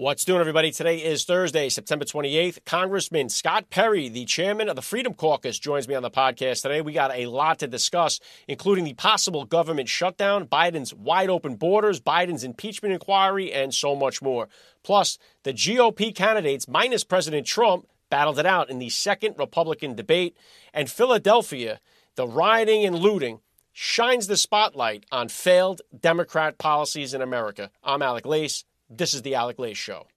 What's doing, everybody? Today is Thursday, September 28th. Congressman Scott Perry, the chairman of the Freedom Caucus, joins me on the podcast today. We got a lot to discuss, including the possible government shutdown, Biden's wide open borders, Biden's impeachment inquiry, and so much more. Plus, the GOP candidates, minus President Trump, battled it out in the second Republican debate. And Philadelphia, the rioting and looting, shines the spotlight on failed Democrat policies in America. I'm Alec Lace. This is the Alec Lace Show.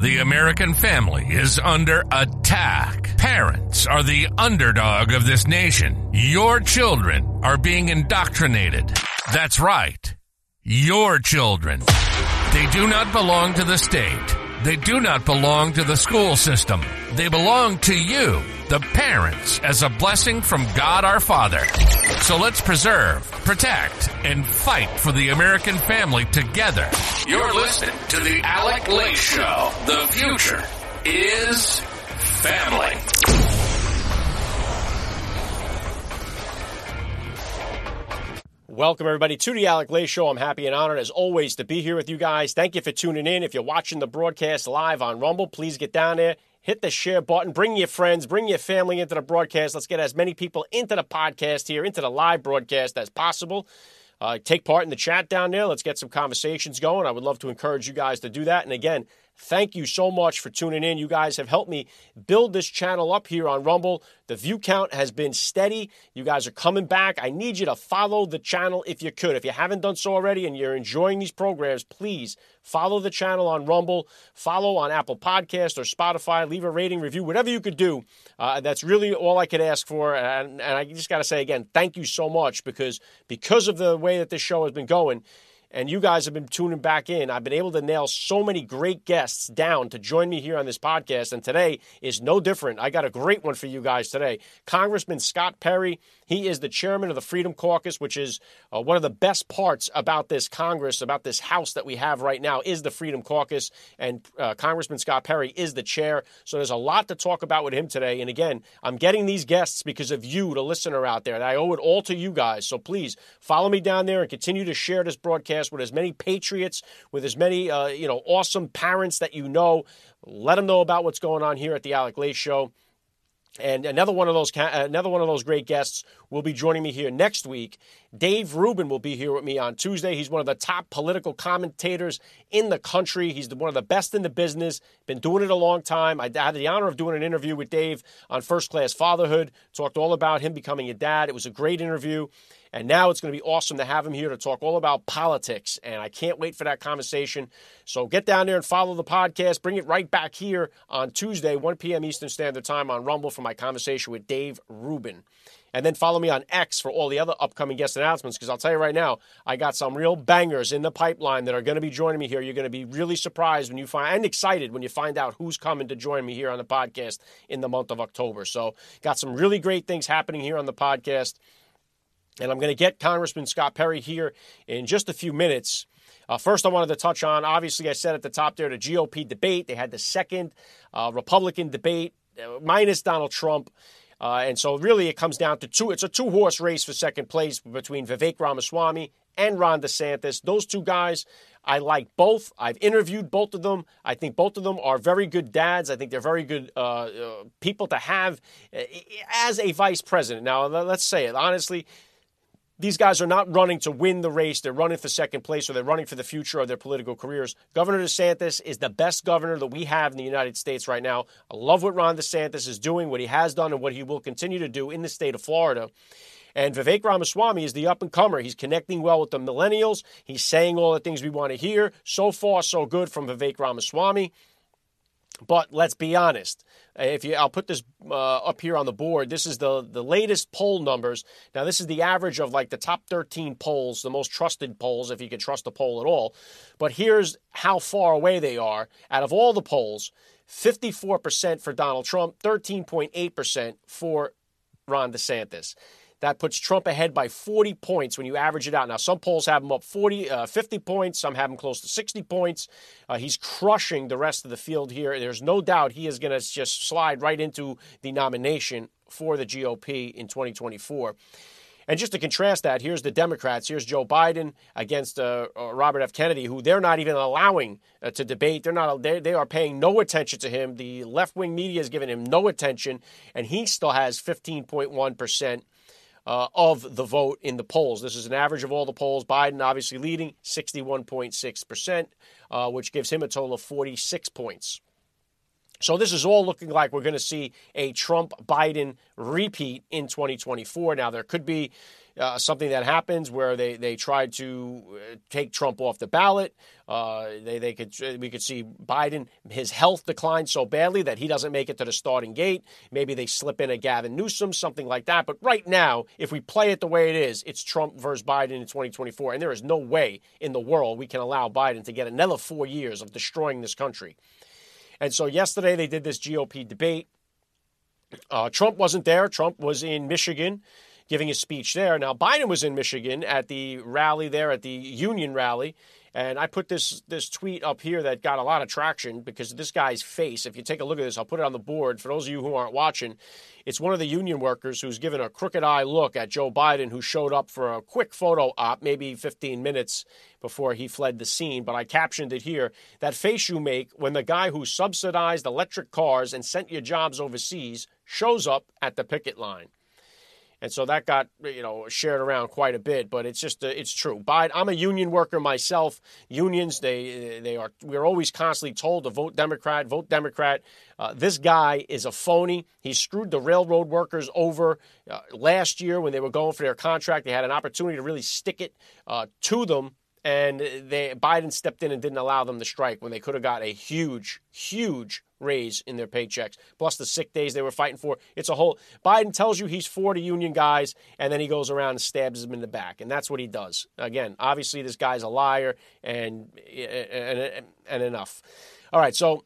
The American family is under attack. Parents are the underdog of this nation. Your children are being indoctrinated. That's right. Your children. They do not belong to the state. They do not belong to the school system. They belong to you, the parents, as a blessing from God our Father. So let's preserve, protect, and fight for the American family together. You're listening to the Alec Lace Show. The future is family. Welcome, everybody, to the Alec Lace Show. I'm happy and honored, as always, to be here with you guys. Thank you for tuning in. If you're watching the broadcast live on Rumble, please get down there, hit the share button, bring your friends, bring your family into the broadcast. Let's get as many people into the podcast here, into the live broadcast as possible. Uh, take part in the chat down there. Let's get some conversations going. I would love to encourage you guys to do that. And again, Thank you so much for tuning in. You guys have helped me build this channel up here on Rumble. The view count has been steady. You guys are coming back. I need you to follow the channel if you could. If you haven't done so already and you're enjoying these programs, please follow the channel on Rumble, follow on Apple Podcast or Spotify, leave a rating, review, whatever you could do. Uh, that's really all I could ask for. And, and I just got to say again, thank you so much because because of the way that this show has been going and you guys have been tuning back in. I've been able to nail so many great guests down to join me here on this podcast, and today is no different. I got a great one for you guys today. Congressman Scott Perry, he is the chairman of the Freedom Caucus, which is uh, one of the best parts about this Congress, about this House that we have right now, is the Freedom Caucus, and uh, Congressman Scott Perry is the chair. So there's a lot to talk about with him today. And again, I'm getting these guests because of you, the listener out there, and I owe it all to you guys. So please follow me down there and continue to share this broadcast podcast with as many patriots, with as many uh, you know awesome parents that you know. Let them know about what's going on here at the Alec Lace Show. And another one of those another one of those great guests will be joining me here next week. Dave Rubin will be here with me on Tuesday. He's one of the top political commentators in the country. He's one of the best in the business. Been doing it a long time. I had the honor of doing an interview with Dave on First Class Fatherhood. Talked all about him becoming a dad. It was a great interview. And now it's going to be awesome to have him here to talk all about politics. And I can't wait for that conversation. So get down there and follow the podcast. Bring it right back here on Tuesday, 1 p.m. Eastern Standard Time on Rumble for my conversation with Dave Rubin. And then follow me on X for all the other upcoming guest announcements because I'll tell you right now, I got some real bangers in the pipeline that are going to be joining me here. You're going to be really surprised when you find and excited when you find out who's coming to join me here on the podcast in the month of October. So, got some really great things happening here on the podcast. And I'm going to get Congressman Scott Perry here in just a few minutes. Uh, first, I wanted to touch on obviously, I said at the top there the GOP debate. They had the second uh, Republican debate, uh, minus Donald Trump. Uh, and so, really, it comes down to two. It's a two horse race for second place between Vivek Ramaswamy and Ron DeSantis. Those two guys, I like both. I've interviewed both of them. I think both of them are very good dads. I think they're very good uh, uh, people to have uh, as a vice president. Now, let's say it honestly these guys are not running to win the race. They're running for second place or they're running for the future of their political careers. Governor DeSantis is the best governor that we have in the United States right now. I love what Ron DeSantis is doing, what he has done, and what he will continue to do in the state of Florida. And Vivek Ramaswamy is the up and comer. He's connecting well with the millennials. He's saying all the things we want to hear. So far, so good from Vivek Ramaswamy. But let's be honest. If you, I'll put this uh, up here on the board. This is the the latest poll numbers. Now, this is the average of like the top 13 polls, the most trusted polls, if you can trust a poll at all. But here's how far away they are. Out of all the polls, 54% for Donald Trump, 13.8% for Ron DeSantis. That puts Trump ahead by 40 points when you average it out. Now, some polls have him up 40, uh, 50 points, some have him close to 60 points. Uh, he's crushing the rest of the field here. There's no doubt he is going to just slide right into the nomination for the GOP in 2024. And just to contrast that, here's the Democrats. Here's Joe Biden against uh, uh, Robert F. Kennedy, who they're not even allowing uh, to debate. They're not. They, they are paying no attention to him. The left wing media is giving him no attention, and he still has 15.1 percent. Uh, of the vote in the polls. This is an average of all the polls. Biden obviously leading 61.6%, uh, which gives him a total of 46 points. So this is all looking like we're going to see a Trump Biden repeat in 2024. Now there could be uh, something that happens where they, they try to uh, take Trump off the ballot. Uh, they they could we could see Biden his health decline so badly that he doesn't make it to the starting gate. Maybe they slip in a Gavin Newsom, something like that. But right now, if we play it the way it is, it's Trump versus Biden in 2024, and there is no way in the world we can allow Biden to get another four years of destroying this country. And so yesterday they did this GOP debate. Uh, Trump wasn't there. Trump was in Michigan giving a speech there. Now, Biden was in Michigan at the rally there, at the Union rally. And I put this this tweet up here that got a lot of traction because this guy's face. If you take a look at this, I'll put it on the board for those of you who aren't watching. It's one of the union workers who's given a crooked eye look at Joe Biden, who showed up for a quick photo op, maybe 15 minutes before he fled the scene. But I captioned it here: that face you make when the guy who subsidized electric cars and sent your jobs overseas shows up at the picket line and so that got you know shared around quite a bit. But it's just uh, it's true. Biden, I'm a union worker myself. Unions they they are we're always constantly told to vote Democrat, vote Democrat. Uh, this guy is a phony. He screwed the railroad workers over uh, last year when they were going for their contract. They had an opportunity to really stick it uh, to them and they Biden stepped in and didn't allow them to strike when they could have got a huge, huge raise in their paychecks, plus the sick days they were fighting for. It's a whole. Biden tells you he's for the union guys, and then he goes around and stabs them in the back, and that's what he does. Again, obviously this guy's a liar, and and, and enough. All right, so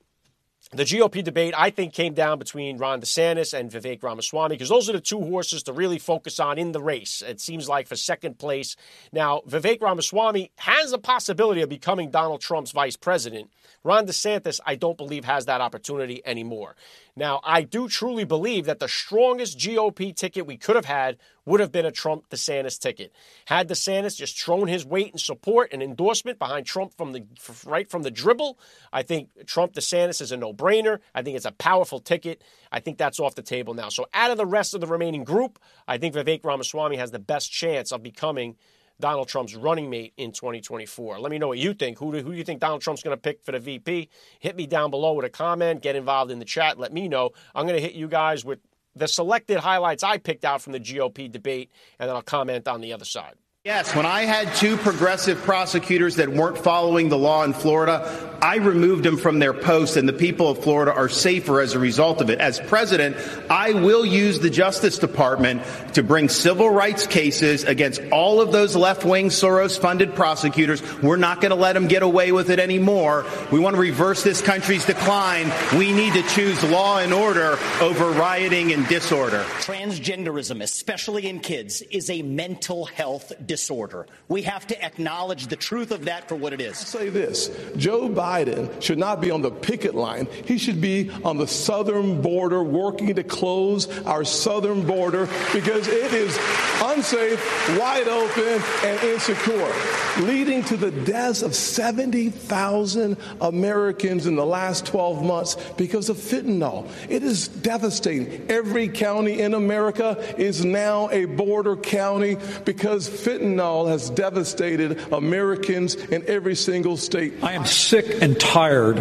the GOP debate, I think, came down between Ron DeSantis and Vivek Ramaswamy because those are the two horses to really focus on in the race. It seems like for second place. Now, Vivek Ramaswamy has a possibility of becoming Donald Trump's vice president. Ron DeSantis, I don't believe, has that opportunity anymore. Now, I do truly believe that the strongest GOP ticket we could have had would have been a Trump DeSantis ticket. Had DeSantis just thrown his weight and support and endorsement behind Trump from the right from the dribble, I think Trump DeSantis is a no-brainer. I think it's a powerful ticket. I think that's off the table now. So out of the rest of the remaining group, I think Vivek Ramaswamy has the best chance of becoming Donald Trump's running mate in 2024. Let me know what you think. Who do, who do you think Donald Trump's going to pick for the VP? Hit me down below with a comment. Get involved in the chat. Let me know. I'm going to hit you guys with the selected highlights I picked out from the GOP debate, and then I'll comment on the other side. Yes, when I had two progressive prosecutors that weren't following the law in Florida, I removed them from their posts, and the people of Florida are safer as a result of it. As president, I will use the Justice Department to bring civil rights cases against all of those left wing Soros funded prosecutors. We're not going to let them get away with it anymore. We want to reverse this country's decline. We need to choose law and order over rioting and disorder. Transgenderism, especially in kids, is a mental health disorder disorder. We have to acknowledge the truth of that for what it is. Say this Joe Biden should not be on the picket line. He should be on the southern border working to close our southern border because it is unsafe, wide open, and insecure, leading to the deaths of 70,000 Americans in the last 12 months because of fentanyl. It is devastating. Every county in America is now a border county because fentanyl fentanyl has devastated Americans in every single state. I am sick and tired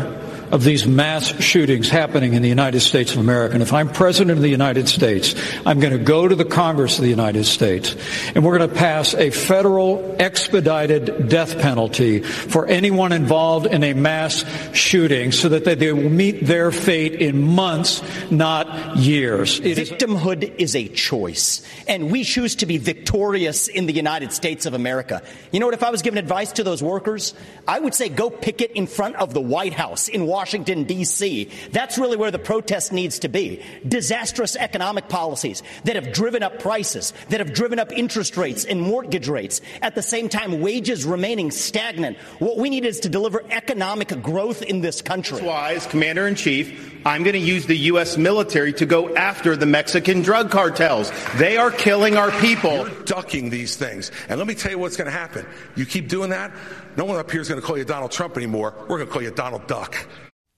of these mass shootings happening in the United States of America. And if I'm president of the United States, I'm going to go to the Congress of the United States and we're going to pass a federal expedited death penalty for anyone involved in a mass shooting so that they, will meet their fate in months, not years. It Victimhood is, is a choice, and we choose to be victorious in the United States of America. You know what? If I was giving advice to those workers, I would say go picket in front of the White House in Washington, D.C. That's really where the protest needs to be. Disastrous economic policies that have driven up prices, that have driven up interest rates and mortgage rates. At the same time, wages remaining stagnant. What we need is to deliver economic growth in this country. That's as Commander in Chief, I'm going to use the U.S. military to go after the Mexican drug cartels. They are killing our people. You're ducking these things. And let me tell you what's going to happen. You keep doing that, no one up here is going to call you Donald Trump anymore. We're going to call you Donald Duck.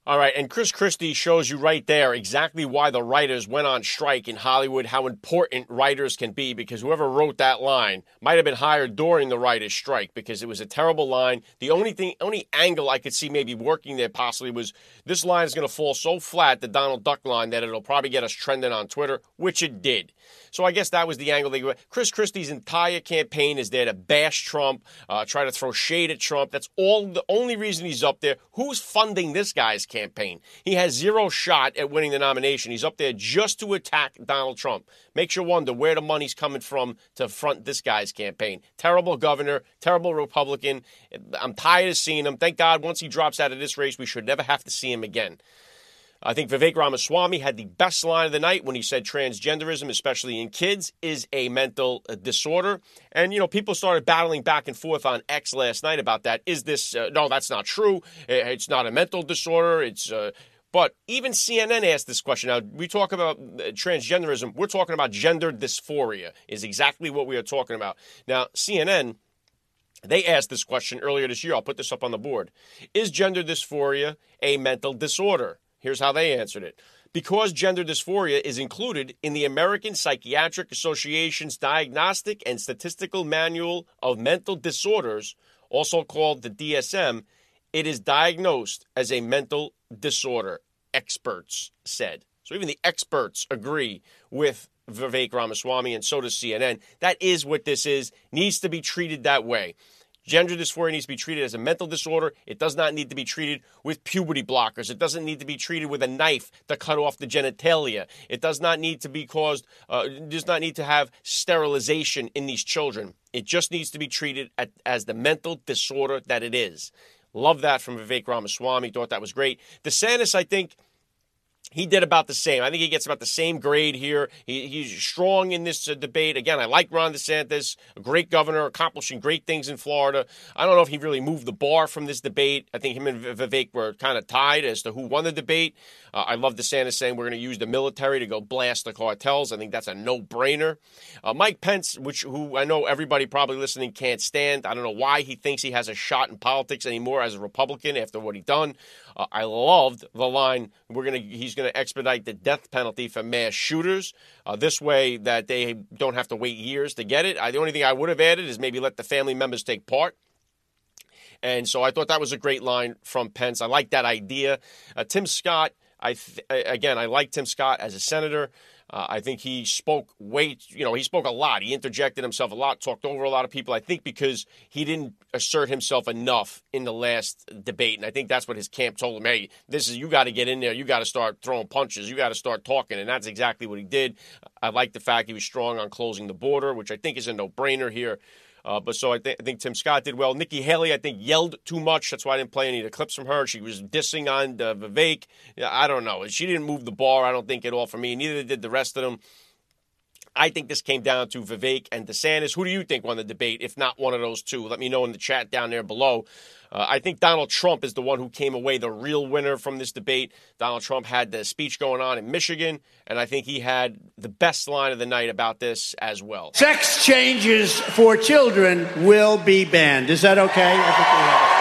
All right, and Chris Christie shows you right there exactly why the writers went on strike in Hollywood, how important writers can be, because whoever wrote that line might have been hired during the writers' strike because it was a terrible line. The only thing, only angle I could see maybe working there possibly was this line is going to fall so flat, the Donald Duck line, that it'll probably get us trending on Twitter, which it did. So I guess that was the angle they went. Chris Christie's entire campaign is there to bash Trump, uh, try to throw shade at Trump. That's all. The only reason he's up there. Who's funding this guy's campaign? He has zero shot at winning the nomination. He's up there just to attack Donald Trump. Makes you wonder where the money's coming from to front this guy's campaign. Terrible governor, terrible Republican. I'm tired of seeing him. Thank God once he drops out of this race, we should never have to see him again. I think Vivek Ramaswamy had the best line of the night when he said transgenderism, especially in kids, is a mental uh, disorder. And, you know, people started battling back and forth on X last night about that. Is this, uh, no, that's not true. It's not a mental disorder. It's, uh, but even CNN asked this question. Now, we talk about uh, transgenderism. We're talking about gender dysphoria, is exactly what we are talking about. Now, CNN, they asked this question earlier this year. I'll put this up on the board. Is gender dysphoria a mental disorder? Here's how they answered it. Because gender dysphoria is included in the American Psychiatric Association's Diagnostic and Statistical Manual of Mental Disorders, also called the DSM, it is diagnosed as a mental disorder, experts said. So even the experts agree with Vivek Ramaswamy, and so does CNN. That is what this is, needs to be treated that way. Gender dysphoria needs to be treated as a mental disorder. It does not need to be treated with puberty blockers. It doesn't need to be treated with a knife to cut off the genitalia. It does not need to be caused, uh, does not need to have sterilization in these children. It just needs to be treated at, as the mental disorder that it is. Love that from Vivek Ramaswamy. Thought that was great. DeSantis, I think, he did about the same. I think he gets about the same grade here. He, he's strong in this uh, debate. Again, I like Ron DeSantis, a great governor, accomplishing great things in Florida. I don't know if he really moved the bar from this debate. I think him and Vivek were kind of tied as to who won the debate. Uh, I love DeSantis saying we're going to use the military to go blast the cartels. I think that's a no-brainer. Uh, Mike Pence, which who I know everybody probably listening can't stand. I don't know why he thinks he has a shot in politics anymore as a Republican after what he done. Uh, I loved the line. We're gonna. He's gonna expedite the death penalty for mass shooters. Uh, this way, that they don't have to wait years to get it. I, the only thing I would have added is maybe let the family members take part. And so I thought that was a great line from Pence. I like that idea. Uh, Tim Scott. I th- again, I like Tim Scott as a senator. Uh, I think he spoke way, you know, he spoke a lot. He interjected himself a lot, talked over a lot of people. I think because he didn't assert himself enough in the last debate, and I think that's what his camp told him. Hey, this is you got to get in there. You got to start throwing punches. You got to start talking, and that's exactly what he did. I like the fact he was strong on closing the border, which I think is a no-brainer here. Uh, but so I, th- I, think Tim Scott did well. Nikki Haley, I think, yelled too much. That's why I didn't play any of the clips from her. She was dissing on uh, Vivek. I don't know. She didn't move the bar, I don't think, at all for me. Neither did the rest of them. I think this came down to Vivek and DeSantis. Who do you think won the debate, if not one of those two? Let me know in the chat down there below. Uh, I think Donald Trump is the one who came away the real winner from this debate. Donald Trump had the speech going on in Michigan, and I think he had the best line of the night about this as well. Sex changes for children will be banned. Is that okay?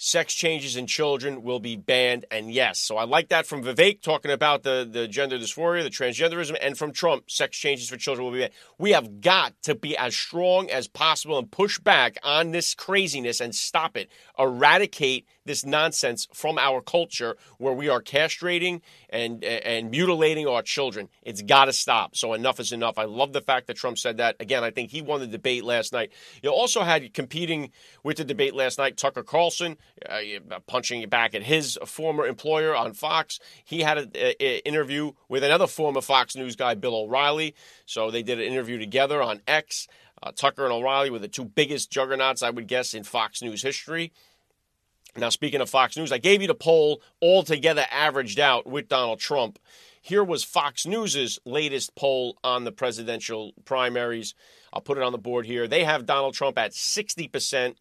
Sex changes in children will be banned. And yes, so I like that from Vivek talking about the, the gender dysphoria, the transgenderism, and from Trump, sex changes for children will be banned. We have got to be as strong as possible and push back on this craziness and stop it. Eradicate this nonsense from our culture where we are castrating and and mutilating our children. It's got to stop. So enough is enough. I love the fact that Trump said that. Again, I think he won the debate last night. You also had competing with the debate last night Tucker Carlson uh, punching back at his former employer on Fox. He had an interview with another former Fox News guy, Bill O'Reilly. So they did an interview together on X. Uh, Tucker and O'Reilly were the two biggest juggernauts, I would guess, in Fox News history. Now, speaking of Fox News, I gave you the poll altogether averaged out with Donald Trump. Here was Fox News's latest poll on the presidential primaries. I'll put it on the board here. They have Donald Trump at 60%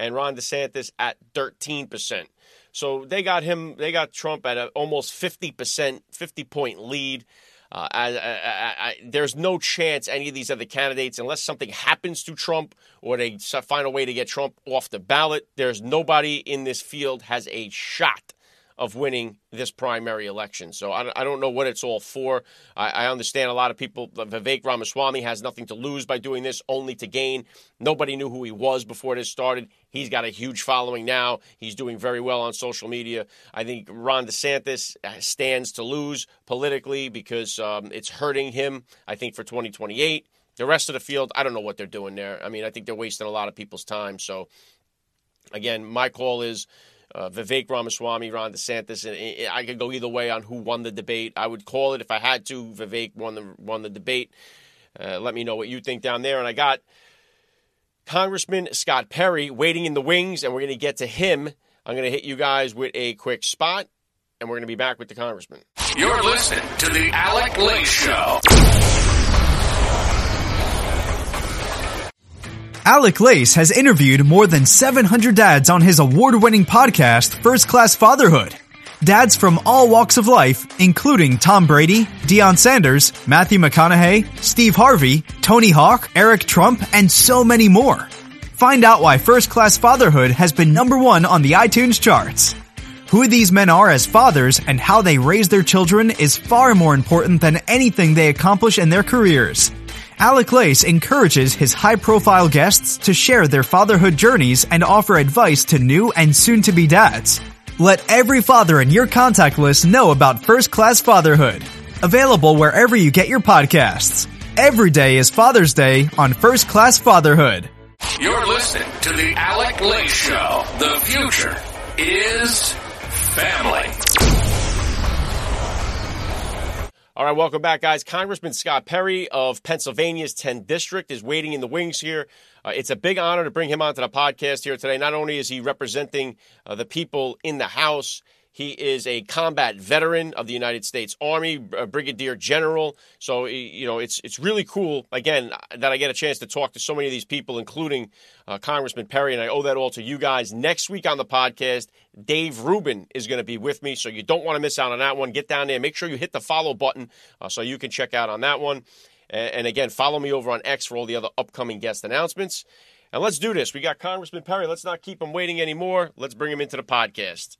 and Ron DeSantis at 13%. So they got him, they got Trump at a, almost 50%, 50 point lead. Uh, I, I, I, there's no chance any of these other candidates, unless something happens to Trump or they find a way to get Trump off the ballot, there's nobody in this field has a shot of winning this primary election. So I, I don't know what it's all for. I, I, understand a lot of people, Vivek Ramaswamy has nothing to lose by doing this, only to gain. Nobody knew who he was before this started. He's got a huge following now. He's doing very well on social media. I think Ron DeSantis stands to lose politically because um, it's hurting him, I think, for 2028. The rest of the field, I don't know what they're doing there. I mean, I think they're wasting a lot of people's time. So, again, my call is uh, Vivek Ramaswamy, Ron DeSantis, and I could go either way on who won the debate. I would call it if I had to. Vivek won the won the debate. Uh, let me know what you think down there. And I got Congressman Scott Perry waiting in the wings, and we're going to get to him. I'm going to hit you guys with a quick spot, and we're going to be back with the congressman. You're listening to the Alec Lace Show. Alec Lace has interviewed more than 700 dads on his award-winning podcast, First Class Fatherhood. Dads from all walks of life, including Tom Brady, Deion Sanders, Matthew McConaughey, Steve Harvey, Tony Hawk, Eric Trump, and so many more. Find out why First Class Fatherhood has been number one on the iTunes charts. Who these men are as fathers and how they raise their children is far more important than anything they accomplish in their careers. Alec Lace encourages his high profile guests to share their fatherhood journeys and offer advice to new and soon to be dads. Let every father in your contact list know about First Class Fatherhood. Available wherever you get your podcasts. Every day is Father's Day on First Class Fatherhood. You're listening to the Alec Lace Show. The future is family. All right, welcome back, guys. Congressman Scott Perry of Pennsylvania's 10th District is waiting in the wings here. Uh, it's a big honor to bring him onto the podcast here today. Not only is he representing uh, the people in the House, he is a combat veteran of the United States Army, brigadier general. So you know, it's it's really cool. Again, that I get a chance to talk to so many of these people, including uh, Congressman Perry, and I owe that all to you guys. Next week on the podcast, Dave Rubin is going to be with me, so you don't want to miss out on that one. Get down there, make sure you hit the follow button uh, so you can check out on that one. And, and again, follow me over on X for all the other upcoming guest announcements. And let's do this. We got Congressman Perry. Let's not keep him waiting anymore. Let's bring him into the podcast.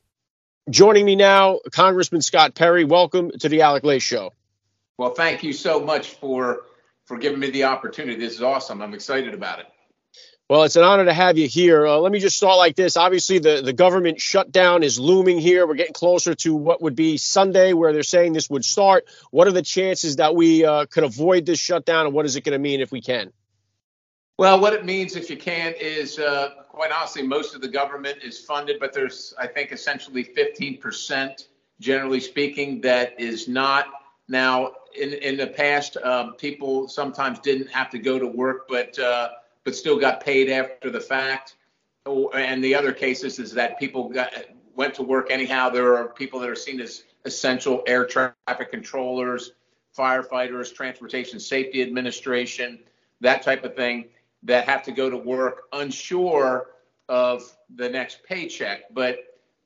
Joining me now, Congressman Scott Perry. Welcome to the Alec Lace Show. Well, thank you so much for for giving me the opportunity. This is awesome. I'm excited about it. Well, it's an honor to have you here. Uh, let me just start like this. Obviously, the, the government shutdown is looming here. We're getting closer to what would be Sunday, where they're saying this would start. What are the chances that we uh, could avoid this shutdown, and what is it going to mean if we can? Well, what it means, if you can, is uh, quite honestly, most of the government is funded, but there's, I think, essentially 15%, generally speaking, that is not. Now, in in the past, um, people sometimes didn't have to go to work, but uh, but still got paid after the fact. And the other cases is that people got went to work anyhow. There are people that are seen as essential air traffic controllers, firefighters, transportation safety administration, that type of thing that have to go to work unsure of the next paycheck. But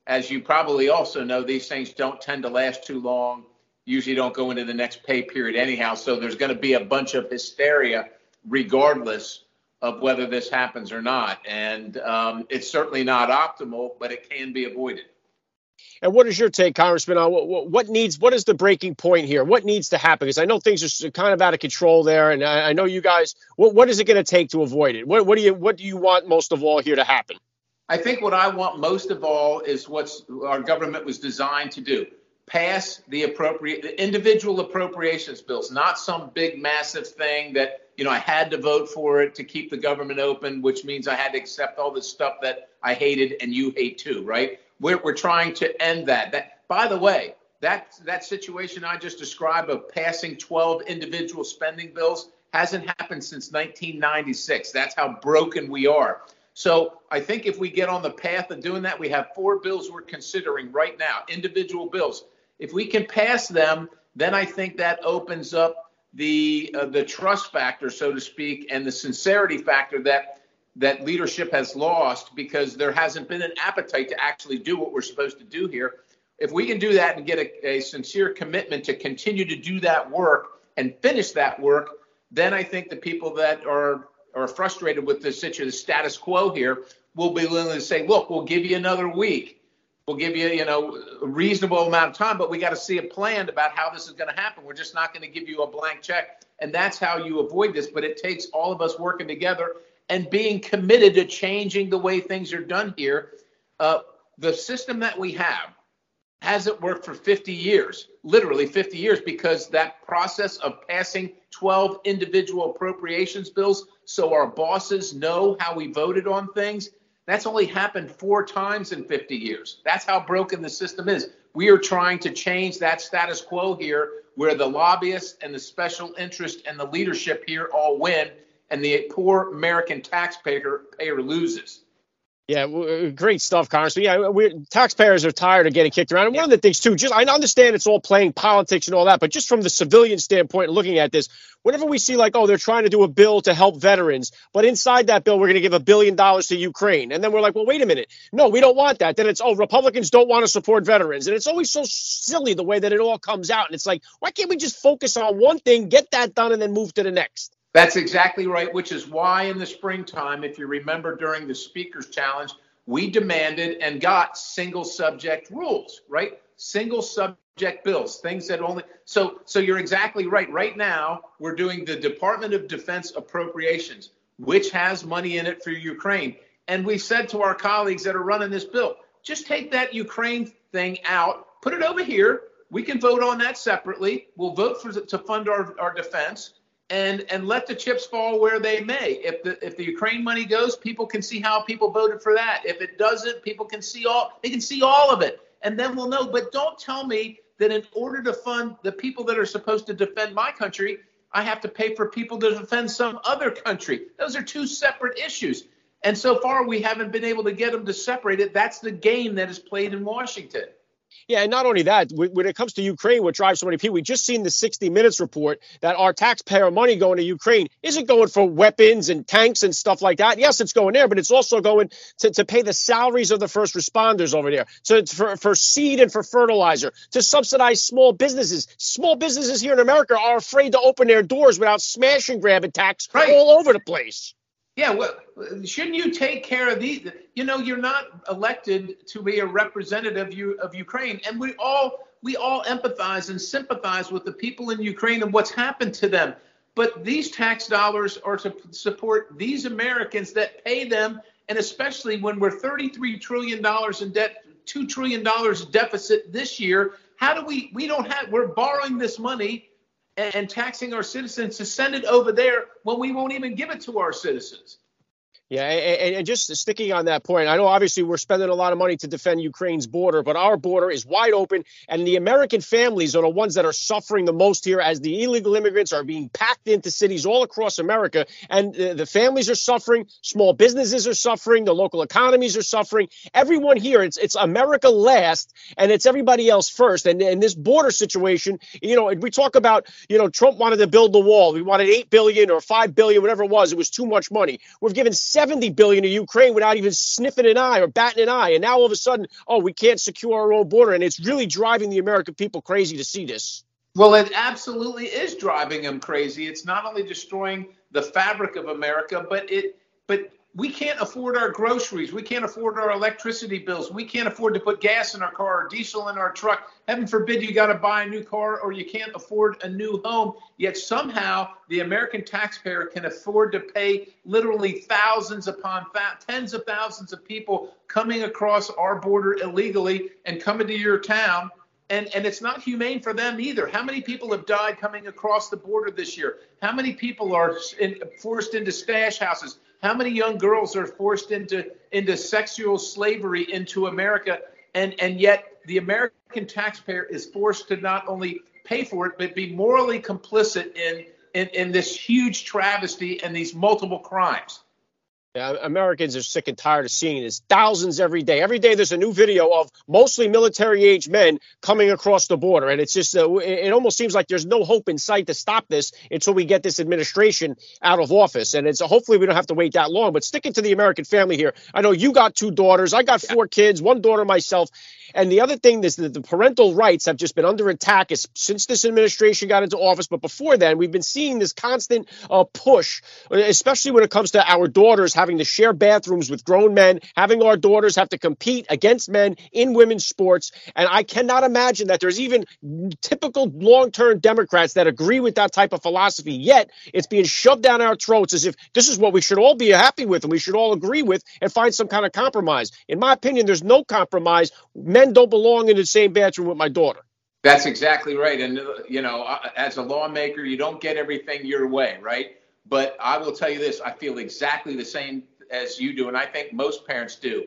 as you probably also know, these things don't tend to last too long, usually don't go into the next pay period anyhow. So there's going to be a bunch of hysteria regardless of whether this happens or not. And um, it's certainly not optimal, but it can be avoided. And what is your take, Congressman, on what, what, needs, what is the breaking point here? What needs to happen? Because I know things are kind of out of control there, and I, I know you guys. What, what is it going to take to avoid it? What, what do you, what do you want most of all here to happen? I think what I want most of all is what our government was designed to do: pass the appropriate, the individual appropriations bills, not some big massive thing that you know I had to vote for it to keep the government open, which means I had to accept all this stuff that I hated and you hate too, right? We're, we're trying to end that. That, by the way, that that situation I just described of passing 12 individual spending bills Hasn't happened since 1996. That's how broken we are. So I think if we get on the path of doing that, we have four bills we're considering right now, individual bills. If we can pass them, then I think that opens up the uh, the trust factor, so to speak, and the sincerity factor that that leadership has lost because there hasn't been an appetite to actually do what we're supposed to do here. If we can do that and get a, a sincere commitment to continue to do that work and finish that work, then I think the people that are are frustrated with the situation, the status quo here, will be willing to say, look, we'll give you another week. We'll give you, you know, a reasonable amount of time, but we got to see a plan about how this is going to happen. We're just not going to give you a blank check. And that's how you avoid this. But it takes all of us working together and being committed to changing the way things are done here. Uh, the system that we have hasn't worked for 50 years, literally 50 years, because that process of passing 12 individual appropriations bills so our bosses know how we voted on things, that's only happened four times in 50 years. That's how broken the system is. We are trying to change that status quo here where the lobbyists and the special interest and the leadership here all win and the poor American taxpayer payer loses. Yeah, uh, great stuff, Congressman. Yeah, we taxpayers are tired of getting kicked around. And one of the things too, just I understand it's all playing politics and all that, but just from the civilian standpoint, looking at this, whenever we see like, oh, they're trying to do a bill to help veterans, but inside that bill we're going to give a billion dollars to Ukraine, and then we're like, well, wait a minute, no, we don't want that. Then it's oh, Republicans don't want to support veterans, and it's always so silly the way that it all comes out. And it's like, why can't we just focus on one thing, get that done, and then move to the next? That's exactly right, which is why in the springtime, if you remember during the Speaker's Challenge, we demanded and got single subject rules, right? Single subject bills, things that only so so you're exactly right. Right now, we're doing the Department of Defense appropriations, which has money in it for Ukraine. And we said to our colleagues that are running this bill, just take that Ukraine thing out, put it over here. We can vote on that separately. We'll vote for to fund our, our defense and and let the chips fall where they may. If the if the Ukraine money goes, people can see how people voted for that. If it doesn't, people can see all they can see all of it, and then we'll know. But don't tell me that in order to fund the people that are supposed to defend my country, I have to pay for people to defend some other country. Those are two separate issues. And so far, we haven't been able to get them to separate it. That's the game that is played in Washington. Yeah, and not only that, when it comes to Ukraine, what drives so many people, we just seen the 60 Minutes report that our taxpayer money going to Ukraine isn't going for weapons and tanks and stuff like that. Yes, it's going there, but it's also going to, to pay the salaries of the first responders over there, so it's for, for seed and for fertilizer, to subsidize small businesses. Small businesses here in America are afraid to open their doors without smash and grab attacks right. all over the place. Yeah, well, shouldn't you take care of these? You know, you're not elected to be a representative of Ukraine, and we all we all empathize and sympathize with the people in Ukraine and what's happened to them. But these tax dollars are to support these Americans that pay them, and especially when we're 33 trillion dollars in debt, two trillion dollars deficit this year. How do we? We don't have. We're borrowing this money and taxing our citizens to send it over there when we won't even give it to our citizens. Yeah, and, and, just sticking on that point, I know obviously we're spending a lot of money to defend Ukraine's border, but our border is wide open, and the American families are the ones that are suffering the most here as the illegal immigrants are being packed into cities all across America. And the, the families are suffering, small businesses are suffering, the local economies are suffering. Everyone here, it's it's America last, and it's everybody else first. And in this border situation, you know, we talk about, you know, Trump wanted to build the wall. We wanted eight billion or five billion, whatever it was. It was too much money. We've given 70 billion to Ukraine without even sniffing an eye or batting an eye. And now all of a sudden, oh, we can't secure our own border. And it's really driving the American people crazy to see this. Well, it absolutely is driving them crazy. It's not only destroying the fabric of America, but it but we can't afford our groceries. We can't afford our electricity bills. We can't afford to put gas in our car or diesel in our truck. Heaven forbid you got to buy a new car or you can't afford a new home. Yet somehow the American taxpayer can afford to pay literally thousands upon tens of thousands of people coming across our border illegally and coming to your town. And, and it's not humane for them either. How many people have died coming across the border this year? How many people are in, forced into stash houses? How many young girls are forced into into sexual slavery into America, and and yet the American taxpayer is forced to not only pay for it but be morally complicit in in, in this huge travesty and these multiple crimes. Yeah, Americans are sick and tired of seeing this. Thousands every day. Every day there's a new video of mostly military age men coming across the border. And it's just, uh, it almost seems like there's no hope in sight to stop this until we get this administration out of office. And it's hopefully we don't have to wait that long. But sticking to the American family here, I know you got two daughters. I got four kids, one daughter myself. And the other thing is that the parental rights have just been under attack since this administration got into office. But before then, we've been seeing this constant uh, push, especially when it comes to our daughters having to share bathrooms with grown men, having our daughters have to compete against men in women's sports. And I cannot imagine that there's even typical long term Democrats that agree with that type of philosophy. Yet it's being shoved down our throats as if this is what we should all be happy with and we should all agree with and find some kind of compromise. In my opinion, there's no compromise. Men don't belong in the same bathroom with my daughter. That's exactly right. And, you know, uh, as a lawmaker, you don't get everything your way, right? But I will tell you this I feel exactly the same as you do, and I think most parents do.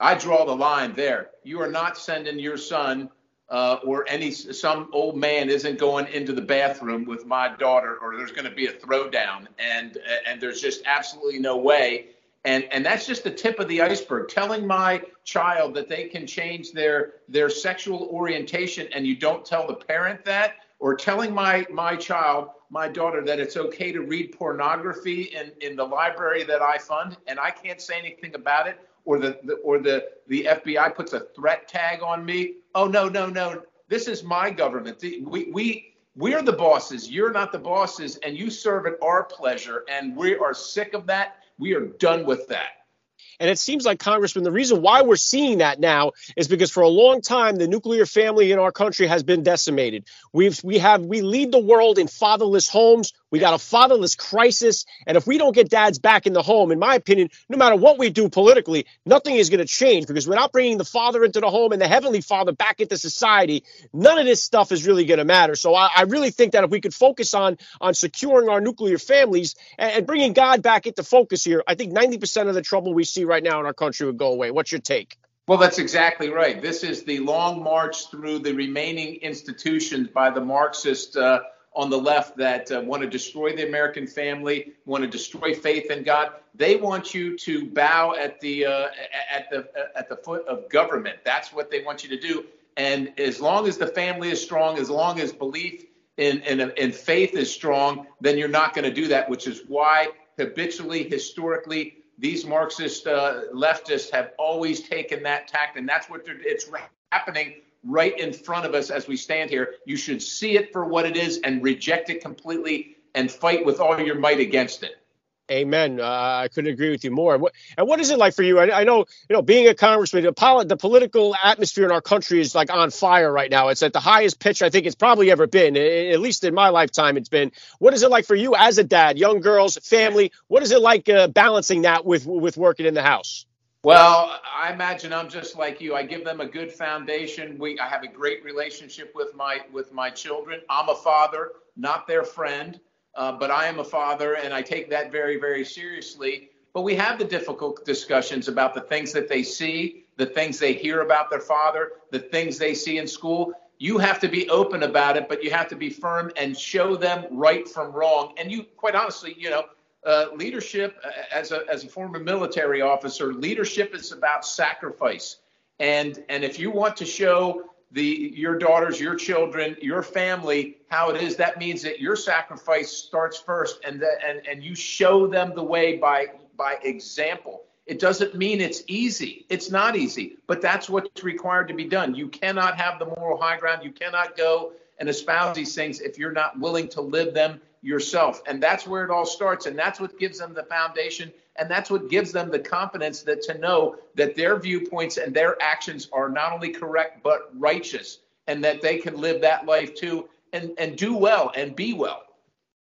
I draw the line there. You are not sending your son uh, or any some old man isn't going into the bathroom with my daughter, or there's going to be a throwdown, and and there's just absolutely no way. And and that's just the tip of the iceberg. Telling my child that they can change their their sexual orientation, and you don't tell the parent that, or telling my my child my daughter that it's okay to read pornography in, in the library that I fund and I can't say anything about it or the, the or the the FBI puts a threat tag on me. Oh no, no, no. This is my government. We we we're the bosses. You're not the bosses and you serve at our pleasure and we are sick of that. We are done with that. And it seems like, Congressman, the reason why we're seeing that now is because for a long time, the nuclear family in our country has been decimated. We've, we have, we lead the world in fatherless homes. We got a fatherless crisis. And if we don't get dads back in the home, in my opinion, no matter what we do politically, nothing is going to change because without bringing the father into the home and the heavenly father back into society, none of this stuff is really going to matter. So I, I, really think that if we could focus on, on securing our nuclear families and, and bringing God back into focus here, I think 90% of the trouble we see right now in our country would go away. What's your take? Well, that's exactly right. This is the long march through the remaining institutions by the Marxist uh, on the left that uh, want to destroy the American family, want to destroy faith in God. They want you to bow at the uh, at the at the foot of government. That's what they want you to do. And as long as the family is strong, as long as belief in in, in faith is strong, then you're not going to do that. Which is why habitually, historically, these Marxist uh, leftists have always taken that tact, and that's what it's happening right in front of us as we stand here. You should see it for what it is and reject it completely and fight with all your might against it. Amen. Uh, I couldn't agree with you more. What, and what is it like for you? I, I, know, you know, being a congressman, the, poli- the political atmosphere in our country is like on fire right now. It's at the highest pitch I think it's probably ever been, at least in my lifetime. It's been. What is it like for you as a dad, young girls, family? What is it like uh, balancing that with with working in the house? Well, I imagine I'm just like you. I give them a good foundation. We I have a great relationship with my with my children. I'm a father, not their friend, uh, but I am a father, and I take that very very seriously. But we have the difficult discussions about the things that they see, the things they hear about their father, the things they see in school. You have to be open about it, but you have to be firm and show them right from wrong. And you, quite honestly, you know, uh, leadership uh, as a as a former military officer, leadership is about sacrifice. And and if you want to show the your daughters, your children, your family how it is, that means that your sacrifice starts first, and that and and you show them the way by by example. It doesn't mean it's easy. It's not easy, but that's what's required to be done. You cannot have the moral high ground. You cannot go and espouse these things if you're not willing to live them yourself. And that's where it all starts. And that's what gives them the foundation. And that's what gives them the confidence that to know that their viewpoints and their actions are not only correct, but righteous, and that they can live that life too and, and do well and be well.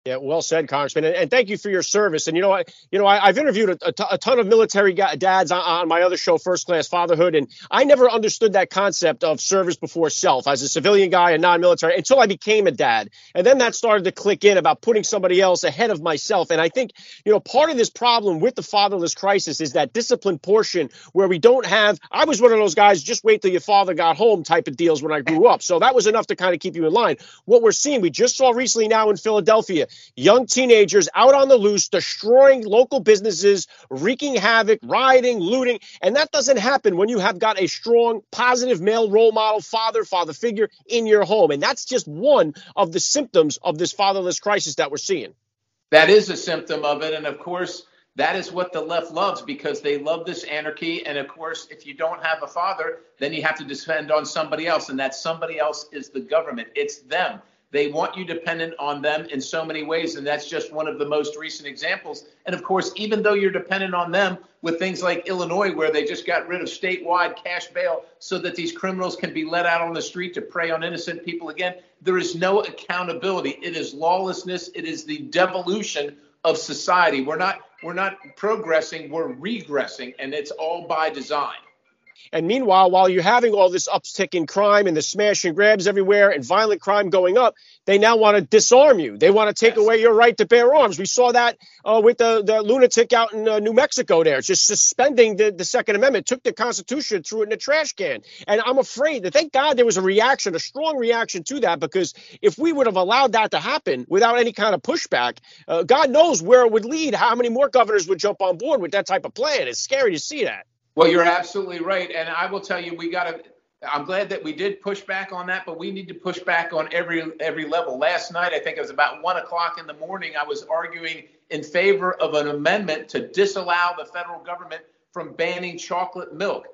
Yeah, well said, Congressman, and, and, thank you for your service. And you know, I, you know, I, have interviewed a, a, t- a ton of military dads on, on, my other show, First Class Fatherhood, and I never understood that concept of service before self as a civilian guy and non-military until I became a dad, and then that started to click in about putting somebody else ahead of myself. And I think, you know, part of this problem with the fatherless crisis is that discipline portion where we don't have. I was one of those guys, just wait till your father got home type of deals when I grew up, so that was enough to kind of keep you in line. What we're seeing, we just saw recently now in Philadelphia young teenagers out on the loose, destroying local businesses, wreaking havoc, rioting, looting. And that doesn't happen when you have got a strong, positive male role model, father, father figure in your home. And that's just one of the symptoms of this fatherless crisis that we're seeing. That is a symptom of it. And of course, that is what the left loves because they love this anarchy. And of course, if you don't have a father, then you have to depend on somebody else. And that somebody else is the government. It's them. They want you dependent on them in so many ways. And that's just one of the most recent examples. And of course, even though you're dependent on them with things like Illinois, where they just got rid of statewide cash bail so that these criminals can be let out on the street to prey on innocent people again, there is no accountability. It is lawlessness. It is the devolution of society. We're not we're not progressing, we're regressing, and it's all by design. And meanwhile, while you're having all this uptick in crime and the smash and grabs everywhere and violent crime going up, they now want to disarm you. They want to take yes. away your right to bear arms. We saw that uh, with the, the lunatic out in uh, New Mexico there, just suspending the, the Second Amendment, took the Constitution, threw it in a trash can. And I'm afraid that thank God there was a reaction, a strong reaction to that, because if we would have allowed that to happen without any kind of pushback, uh, God knows where it would lead, how many more governors would jump on board with that type of plan. It's scary to see that. Well, you're absolutely right. And I will tell you, we got to. I'm glad that we did push back on that, but we need to push back on every every level. Last night, I think it was about one o'clock in the morning, I was arguing in favor of an amendment to disallow the federal government from banning chocolate milk.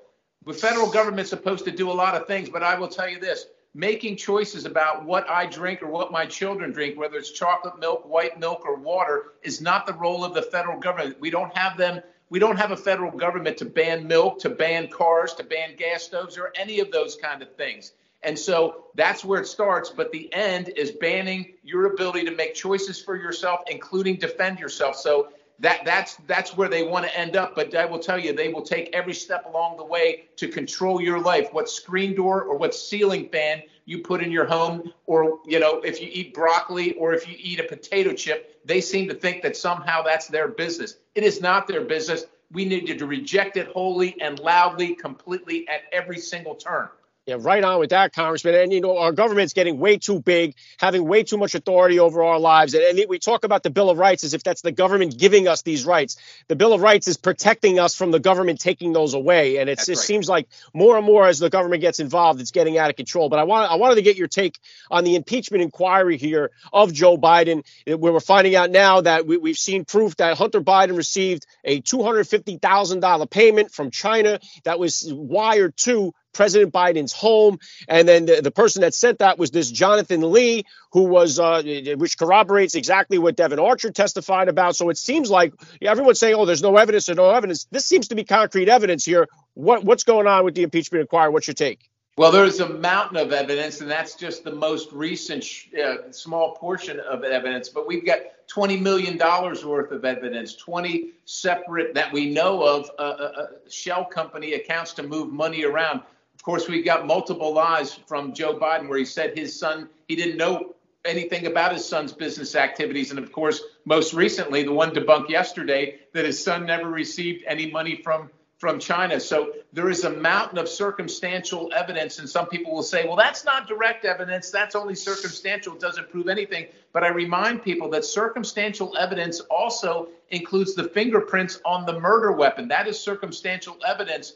The federal government's supposed to do a lot of things, but I will tell you this: making choices about what I drink or what my children drink, whether it's chocolate milk, white milk, or water, is not the role of the federal government. We don't have them we don't have a federal government to ban milk, to ban cars, to ban gas stoves, or any of those kind of things. And so that's where it starts. But the end is banning your ability to make choices for yourself, including defend yourself. So that that's that's where they want to end up. But I will tell you, they will take every step along the way to control your life. What screen door or what ceiling fan you put in your home, or you know, if you eat broccoli or if you eat a potato chip, they seem to think that somehow that's their business. It is not their business. We need to reject it wholly and loudly, completely at every single turn. Yeah, right on with that, Congressman. And, you know, our government's getting way too big, having way too much authority over our lives. And, and, we talk about the Bill of Rights as if that's the government giving us these rights. The Bill of Rights is protecting us from the government taking those away. And it right. seems like more and more as the government gets involved, it's getting out of control. But I, want, I wanted to get your take on the impeachment inquiry here of Joe Biden, where we're finding out now that we, we've seen proof that Hunter Biden received a $250,000 payment from China that was wired to President Biden's home. And then the, the person that sent that was this Jonathan Li, who was, uh, which corroborates exactly what Devon Archer testified about. So it seems like everyone's saying, oh, there's no evidence or no evidence. This seems to be concrete evidence here. What, what's going on with the impeachment inquiry? What's your take? Well, there's a mountain of evidence, and that's just the most recent uh, small portion of evidence. But we've got $20 million worth of evidence, 20 separate that we know of uh, uh, uh shell company accounts to move money around course, we got multiple lies from Joe Biden where he said his son, he didn't know anything about his son's business activities. And of course, most recently, the one debunked yesterday that his son never received any money from from China. So there is a mountain of circumstantial evidence, and some people will say, well, that's not direct evidence. That's only circumstantial. It doesn't prove anything. But I remind people that circumstantial evidence also includes the fingerprints on the murder weapon. That is circumstantial evidence.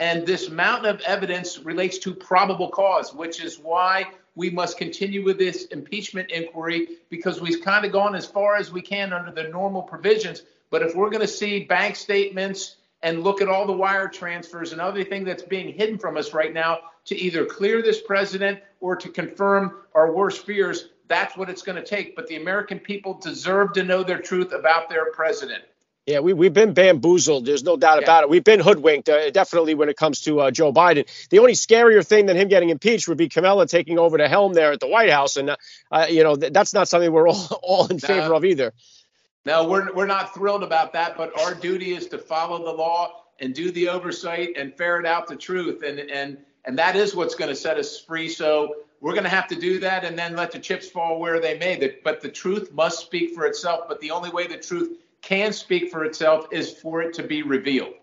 And this mountain of evidence relates to probable cause, which is why we must continue with this impeachment inquiry because we've kind of gone as far as we can under the normal provisions. But if we're going to see bank statements and look at all the wire transfers and other everything that's being hidden from us right now to either clear this president or to confirm our worst fears, that's what it's going to take. But the American people deserve to know their truth about their president. Yeah, we, we've been bamboozled. There's no doubt yeah. about it. We've been hoodwinked, uh, definitely, when it comes to uh, Joe Biden. The only scarier thing than him getting impeached would be Kamala taking over the helm there at the White House. And, uh, uh you know, th- that's not something we're all, all in favor of either. No, we're, we're not thrilled about that, but our duty is to follow the law and do the oversight and ferret out the truth. And, and, and that is what's going to set us free. So we're going to have to do that and then let the chips fall where they may. But the truth must speak for itself. But the only way the truth can speak for itself is for it to be revealed.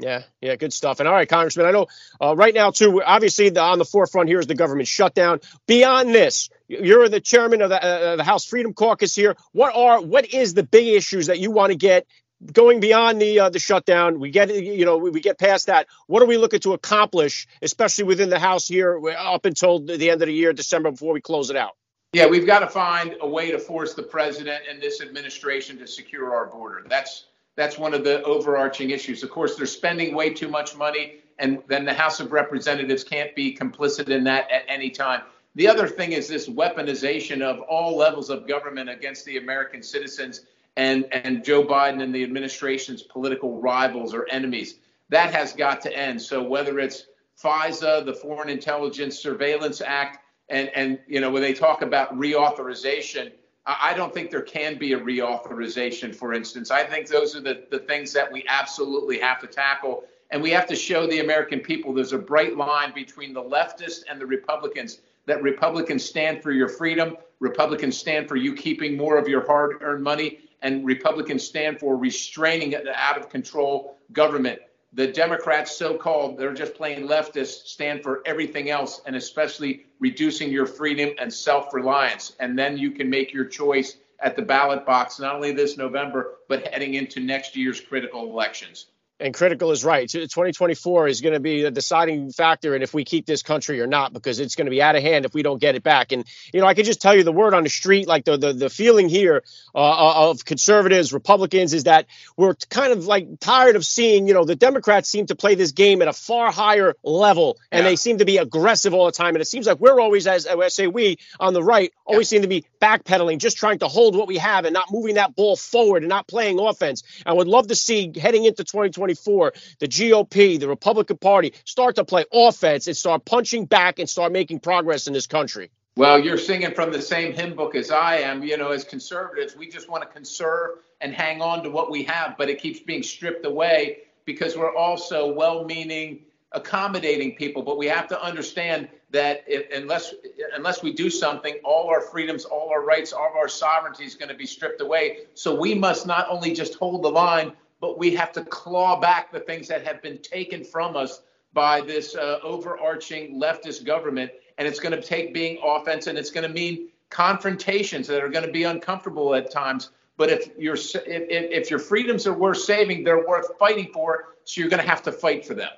Yeah, yeah, good stuff. And all right, Congressman, I know uh, right now too. Obviously, the, on the forefront here is the government shutdown. Beyond this, you're the chairman of the, uh, the House Freedom Caucus here. What are what is the big issues that you want to get going beyond the uh, the shutdown? We get you know we, we get past that. What are we looking to accomplish, especially within the House here, up until the end of the year, December, before we close it out? Yeah, we've got to find a way to force the president and this administration to secure our border. That's that's one of the overarching issues. Of course, they're spending way too much money, and then the House of Representatives can't be complicit in that at any time. The other thing is this weaponization of all levels of government against the American citizens and, and Joe Biden and the administration's political rivals or enemies. That has got to end. So whether it's FISA, the Foreign Intelligence Surveillance Act, and, and you know, when they talk about reauthorization, I don't think there can be a reauthorization, for instance. I think those are the, the things that we absolutely have to tackle. And we have to show the American people there's a bright line between the leftists and the Republicans, that Republicans stand for your freedom, Republicans stand for you keeping more of your hard earned money, and Republicans stand for restraining an out of control government the Democrats, so called, they're just plain leftists, stand for everything else, and especially reducing your freedom and self reliance. And then you can make your choice at the ballot box, not only this November, but heading into next year's critical elections and critical is right. 2024 is going to be the deciding factor in if we keep this country or not, because it's going to be out of hand if we don't get it back. And you know, I can just tell you the word on the street, like the the, the feeling here uh, uh, of conservatives, Republicans, is that we're kind of like tired of seeing. You know, the Democrats seem to play this game at a far higher level, and yeah. they seem to be aggressive all the time. And it seems like we're always, as I say, we on the right always yeah. seem to be backpedaling, just trying to hold what we have and not moving that ball forward and not playing offense. I would love to see heading into 2024 2024, the GOP, the Republican Party start to play offense and start punching back and start making progress in this country? Well, you're singing from the same hymn book as I am. You know, as conservatives, we just want to conserve and hang on to what we have, but it keeps being stripped away because we're also well meaning, accommodating people. But we have to understand that if, unless unless we do something, all our freedoms, all our rights, all of our sovereignty is going to be stripped away. So we must not only just hold the line, but we have to claw back the things that have been taken from us by this uh, overarching leftist government. And it's going to take being offense and it's going to mean confrontations that are going to be uncomfortable at times. But if your if, if your freedoms are worth saving, they're worth fighting for. So you're going to have to fight for them.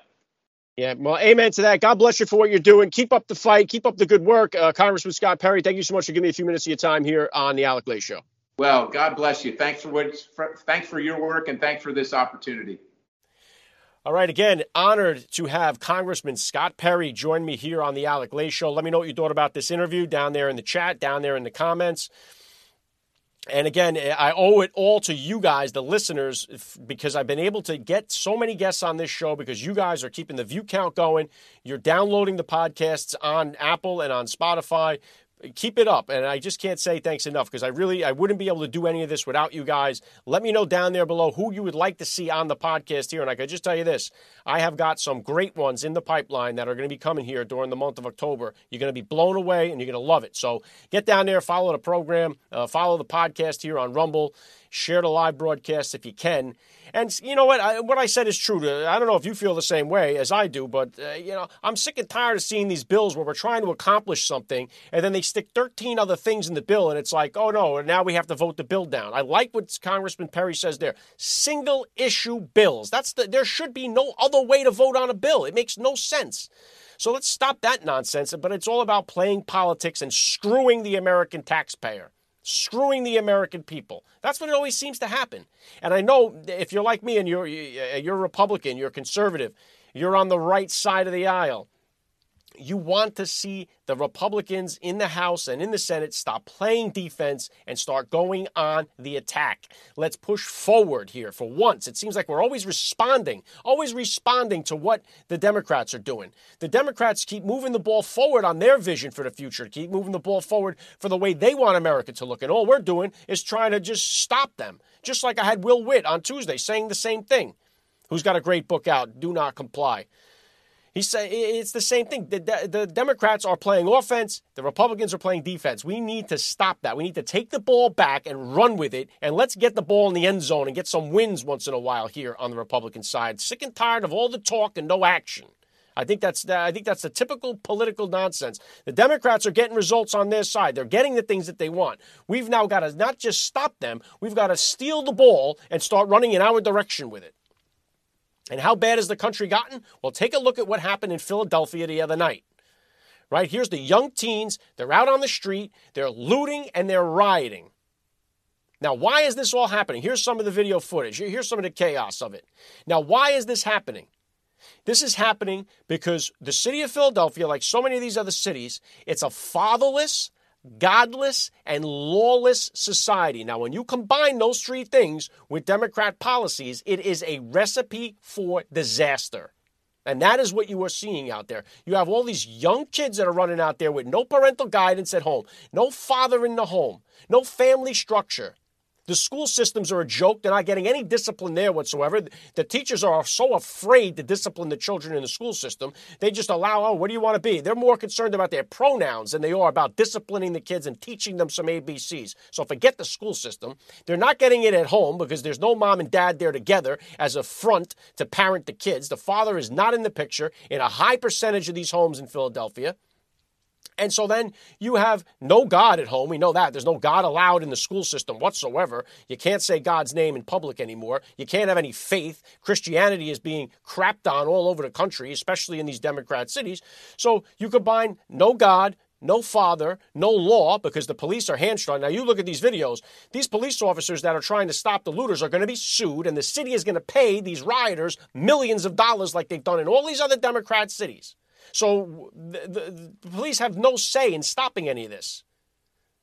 Yeah, well, amen to that. God bless you for what you're doing. Keep up the fight. Keep up the good work. Uh, Congressman Scott Perry, thank you so much for giving me a few minutes of your time here on the Alec Lace Show. Well, God bless you. Thanks for what, for, thanks for your work and thanks for this opportunity. All right, again, honored to have Congressman Scott Perry join me here on the Alec Lace Show. Let me know what you thought about this interview down there in the chat, down there in the comments. And again, I owe it all to you guys, the listeners, because I've been able to get so many guests on this show because you guys are keeping the view count going. You're downloading the podcasts on Apple and on Spotify keep it up and i just can't say thanks enough because i really i wouldn't be able to do any of this without you guys. Let me know down there below who you would like to see on the podcast here and i could just tell you this i have got some great ones in the pipeline that are going to be coming here during the month of october you're going to be blown away and you're going to love it so get down there follow the program uh, follow the podcast here on rumble share the live broadcast if you can and you know what? I, what I said is true. To, I don't know if you feel the same way as I do, but uh, you know, I'm sick and tired of seeing these bills where we're trying to accomplish something, and then they stick 13 other things in the bill, and it's like, oh no, now we have to vote the bill down. I like what Congressman Perry says there: single issue bills. That's the. There should be no other way to vote on a bill. It makes no sense. So let's stop that nonsense. But it's all about playing politics and screwing the American taxpayer screwing the American people. That's what it always seems to happen. And I know if you're like me and you're you're a Republican, you're conservative, you're on the right side of the aisle you want to see the Republicans in the House and in the Senate stop playing defense and start going on the attack. Let's push forward here for once. It seems like we're always responding, always responding to what the Democrats are doing. The Democrats keep moving the ball forward on their vision for the future, keep moving the ball forward for the way they want America to look. And all we're doing is trying to just stop them. Just like I had Will Witt on Tuesday saying the same thing, who's got a great book out, Do Not Comply He said it's the same thing. The, the, Democrats are playing offense, the Republicans are playing defense. We need to stop that. We need to take the ball back and run with it, and let's get the ball in the end zone and get some wins once in a while here on the Republican side. Sick and tired of all the talk and no action. I think that's the, I think that's the typical political nonsense. The Democrats are getting results on their side. They're getting the things that they want. We've now got to not just stop them, we've got to steal the ball and start running in our direction with it. And how bad has the country gotten? Well, take a look at what happened in Philadelphia the other night. Right? Here's the young teens. They're out on the street, they're looting, and they're rioting. Now, why is this all happening? Here's some of the video footage. Here's some of the chaos of it. Now, why is this happening? This is happening because the city of Philadelphia, like so many of these other cities, it's a fatherless, godless, and lawless society. Now, when you combine those three things with Democrat policies, it is a recipe for disaster. And that is what you are seeing out there. You have all these young kids that are running out there with no parental guidance at home, no father in the home, no family structure. The school systems are a joke. They're not getting any discipline there whatsoever. The teachers are so afraid to discipline the children in the school system. They just allow, oh, what do you want to be? They're more concerned about their pronouns than they are about disciplining the kids and teaching them some ABCs. So forget the school system. They're not getting it at home because there's no mom and dad there together as a front to parent the kids. The father is not in the picture in a high percentage of these homes in Philadelphia. And so then you have no God at home. We know that. There's no God allowed in the school system whatsoever. You can't say God's name in public anymore. You can't have any faith. Christianity is being crapped on all over the country, especially in these Democrat cities. So you combine no God, no father, no law, because the police are hamstrung. Now, you look at these videos, these police officers that are trying to stop the looters are going to be sued, and the city is going to pay these rioters millions of dollars like they've done in all these other Democrat cities. So the, the, the police have no say in stopping any of this,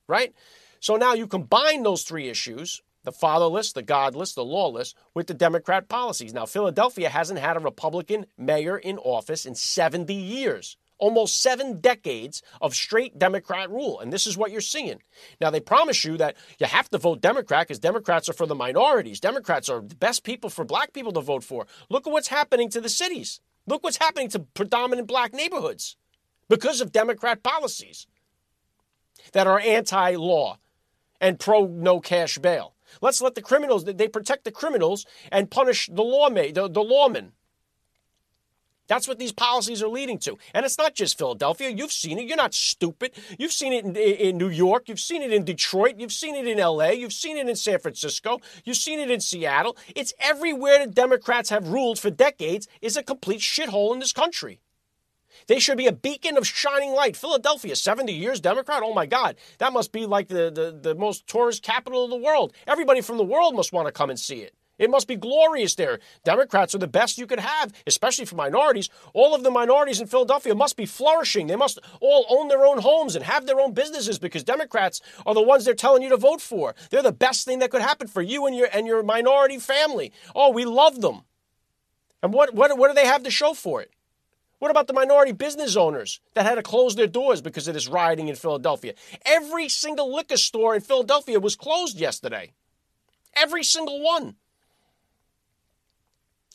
right? So now you combine those three issues the fatherless, the godless, the lawless with the Democrat policies. Now, Philadelphia hasn't had a Republican mayor in office in 70 years. Almost seven decades of straight Democrat rule. And this is what you're seeing. Now, they promise you that you have to vote Democrat because Democrats are for the minorities. Democrats are the best people for black people to vote for. Look at what's happening to the cities. Look what's happening to predominant black neighborhoods because of Democrat policies that are anti law and pro no cash bail. Let's let the criminals, they protect the criminals and punish the, lawman, the, the lawmen. That's what these policies are leading to. And it's not just Philadelphia. You've seen it. You're not stupid. You've seen it in, in, New York. You've seen it in Detroit. You've seen it in LA. You've seen it in San Francisco. You've seen it in Seattle. It's everywhere the Democrats have ruled for decades is a complete shithole in this country. They should be a beacon of shining light. Philadelphia, 70 years Democrat? Oh my God. That must be like the, the, the most tourist capital of the world. Everybody from the world must want to come and see it. It must be glorious there. Democrats are the best you could have, especially for minorities. All of the minorities in Philadelphia must be flourishing. They must all own their own homes and have their own businesses because Democrats are the ones they're telling you to vote for. They're the best thing that could happen for you and your and your minority family. Oh, we love them. And what what what do they have to show for it? What about the minority business owners that had to close their doors because of this rioting in Philadelphia? Every single liquor store in Philadelphia was closed yesterday. Every single one.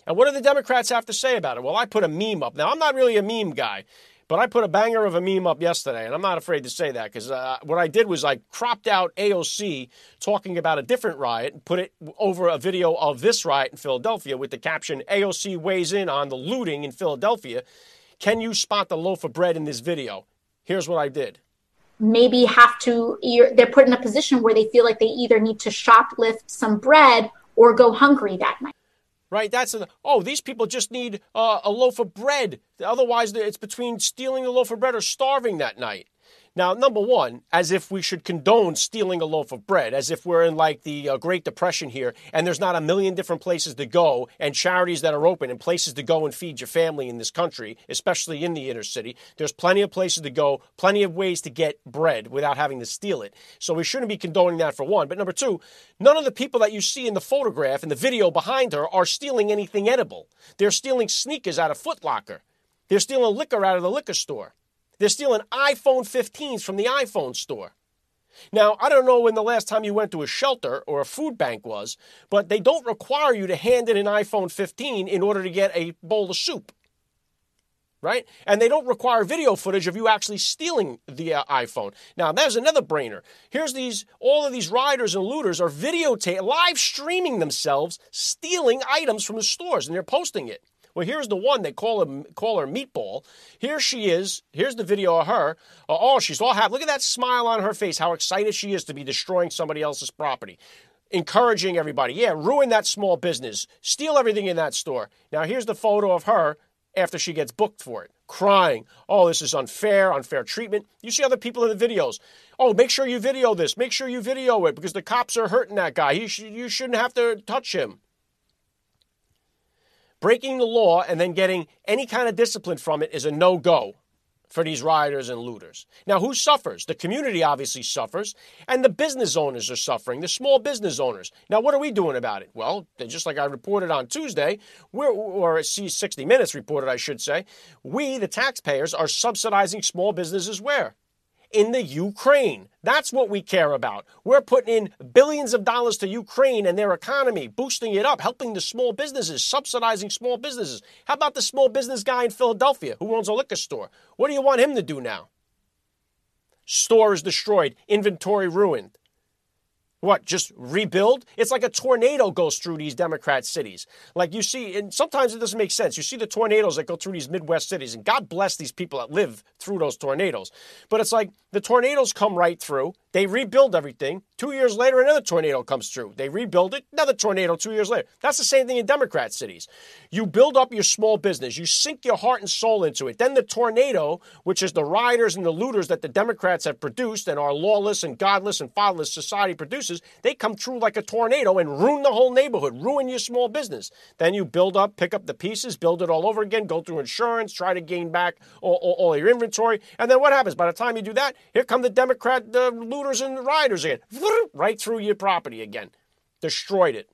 And what do the Democrats have to say about it? Well, I put a meme up. Now, I'm not really a meme guy, but I put a banger of a meme up yesterday, and I'm not afraid to say that because uh, what I did was I cropped out AOC talking about a different riot and put it over a video of this riot in Philadelphia with the caption AOC weighs in on the looting in Philadelphia. Can you spot the loaf of bread in this video? Here's what I did maybe have to they're put in a position where they feel like they either need to shoplift some bread or go hungry that night right? That's a, oh, these people just need uh, a loaf of bread. Otherwise, it's between stealing a loaf of bread or starving that night. Now, number one, as if we should condone stealing a loaf of bread, as if we're in like the uh, Great Depression here, and there's not a million different places to go and charities that are open and places to go and feed your family in this country, especially in the inner city. There's plenty of places to go, plenty of ways to get bread without having to steal it. So we shouldn't be condoning that for one. But number two, none of the people that you see in the photograph and the video behind her are stealing anything edible. They're stealing sneakers out of Foot Locker. They're stealing liquor out of the liquor store. They're stealing iPhone 15s from the iPhone store. Now, I don't know when the last time you went to a shelter or a food bank was, but they don't require you to hand in an iPhone 15 in order to get a bowl of soup. right? And they don't require video footage of you actually stealing the uh, iPhone. Now, there's another brainer. Here's these all of these riders and looters are videotaping, live streaming themselves stealing items from the stores and they're posting it. Well, here's the one they call her call her Meatball. Here she is. Here's the video of her. Uh, oh, she's all happy. Look at that smile on her face. How excited she is to be destroying somebody else's property. Encouraging everybody. Yeah, ruin that small business. Steal everything in that store. Now, here's the photo of her after she gets booked for it, crying. Oh, this is unfair, unfair treatment. You see other people in the videos. Oh, make sure you video this. Make sure you video it because the cops are hurting that guy. He sh- you shouldn't have to touch him breaking the law and then getting any kind of discipline from it is a no go for these rioters and looters. Now, who suffers? The community obviously suffers, and the business owners are suffering, the small business owners. Now, what are we doing about it? Well, just like I reported on Tuesday, we're, or 60 Minutes reported, I should say, we, the taxpayers, are subsidizing small businesses where? In the Ukraine. That's what we care about. We're putting in billions of dollars to Ukraine and their economy, boosting it up, helping the small businesses, subsidizing small businesses. How about the small business guy in Philadelphia who owns a liquor store? What do you want him to do now? Store is destroyed, inventory ruined. What, just rebuild? It's like a tornado goes through these Democrat cities. Like you see, and sometimes it doesn't make sense. You see the tornadoes that go through these Midwest cities, and God bless these people that live through those tornadoes. But it's like the tornadoes come right through, they rebuild everything. Two years later, another tornado comes through. They rebuild it, another tornado two years later. That's the same thing in Democrat cities. You build up your small business, you sink your heart and soul into it. Then the tornado, which is the rioters and the looters that the Democrats have produced and our lawless and godless and fatherless society produces, they come through like a tornado and ruin the whole neighborhood, ruin your small business. Then you build up, pick up the pieces, build it all over again, go through insurance, try to gain back all, all, all your inventory. And then what happens? By the time you do that, here come the Democrat uh, looters looters and riders again. Right through your property again. Destroyed it.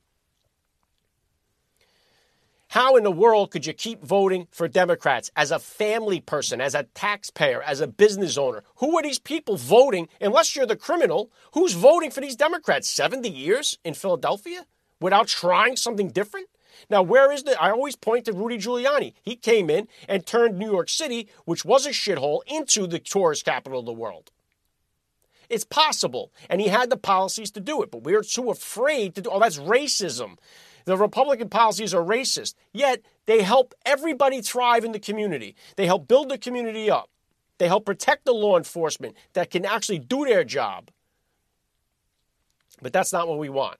How in the world could you keep voting for Democrats as a family person, as a taxpayer, as a business owner? Who are these people voting, unless you're the criminal? Who's voting for these Democrats? 70 years in Philadelphia without trying something different? Now, where is the. I always point to Rudy Giuliani. He came in and turned New York City, which was a shithole, into the tourist capital of the world. It's possible. And he had the policies to do it, but we're too afraid to do oh, that's racism. The Republican policies are racist, yet they help everybody thrive in the community. They help build the community up. They help protect the law enforcement that can actually do their job. But that's not what we want.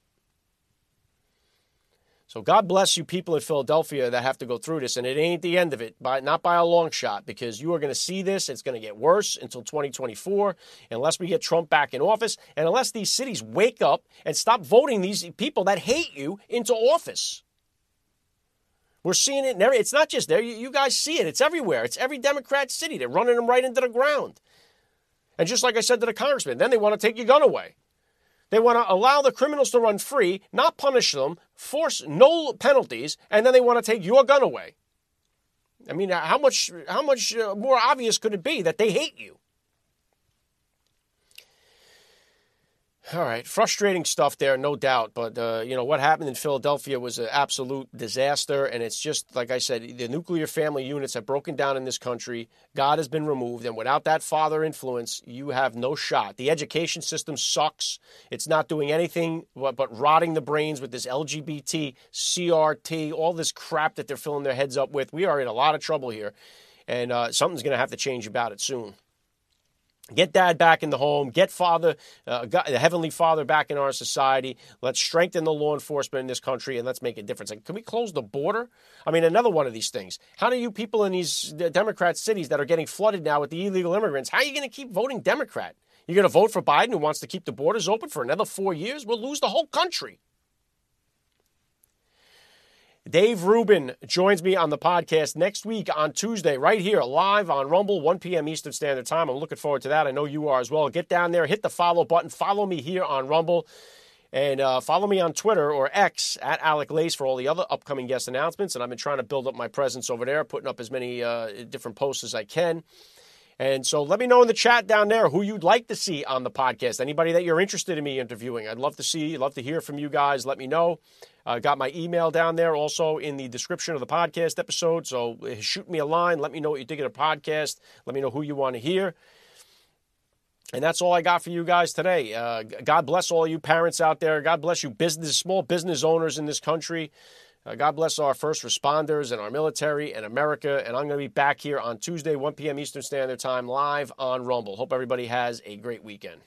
So God bless you people in Philadelphia that have to go through this, and it ain't the end of it, by, not by a long shot, because you are going to see this. It's going to get worse until 2024, unless we get Trump back in office, and unless these cities wake up and stop voting these people that hate you into office. We're seeing it. Every, it's not just there. You, you guys see it. It's everywhere. It's every Democrat city. They're running them right into the ground. And just like I said to the congressman, then they want to take your gun away. They want to allow the criminals to run free, not punish them, force no penalties, and then they want to take your gun away. I mean, how much how much uh, more obvious could it be that they hate you? All right, frustrating stuff there, no doubt. But uh, you know what happened in Philadelphia was an absolute disaster, and it's just like I said, the nuclear family units have broken down in this country. God has been removed, and without that father influence, you have no shot. The education system sucks. It's not doing anything but, but rotting the brains with this LGBT, CRT, all this crap that they're filling their heads up with. We are in a lot of trouble here, and uh, something's going to have to change about it soon. Get dad back in the home. Get father, uh, God, the heavenly father, back in our society. Let's strengthen the law enforcement in this country, and let's make a difference. Can we close the border? I mean, another one of these things. How do you people in these Democrat cities that are getting flooded now with the illegal immigrants? How are you going to keep voting Democrat? You're going to vote for Biden, who wants to keep the borders open for another four years? We'll lose the whole country. Dave Rubin joins me on the podcast next week on Tuesday, right here, live on Rumble, 1 p.m. Eastern Standard Time. I'm looking forward to that. I know you are as well. Get down there, hit the follow button, follow me here on Rumble, and uh, follow me on Twitter or X at Alec Lace for all the other upcoming guest announcements. And I've been trying to build up my presence over there, putting up as many uh, different posts as I can. And so let me know in the chat down there who you'd like to see on the podcast. Anybody that you're interested in me interviewing. I'd love to see, love to hear from you guys. Let me know. I uh, got my email down there also in the description of the podcast episode. So uh, shoot me a line. Let me know what you think of the podcast. Let me know who you want to hear. And that's all I got for you guys today. Uh, God bless all you parents out there. God bless you business, small business owners in this country. Uh, God bless our first responders and our military and America. And I'm going to be back here on Tuesday, 1 p.m. Eastern Standard Time, live on Rumble. Hope everybody has a great weekend.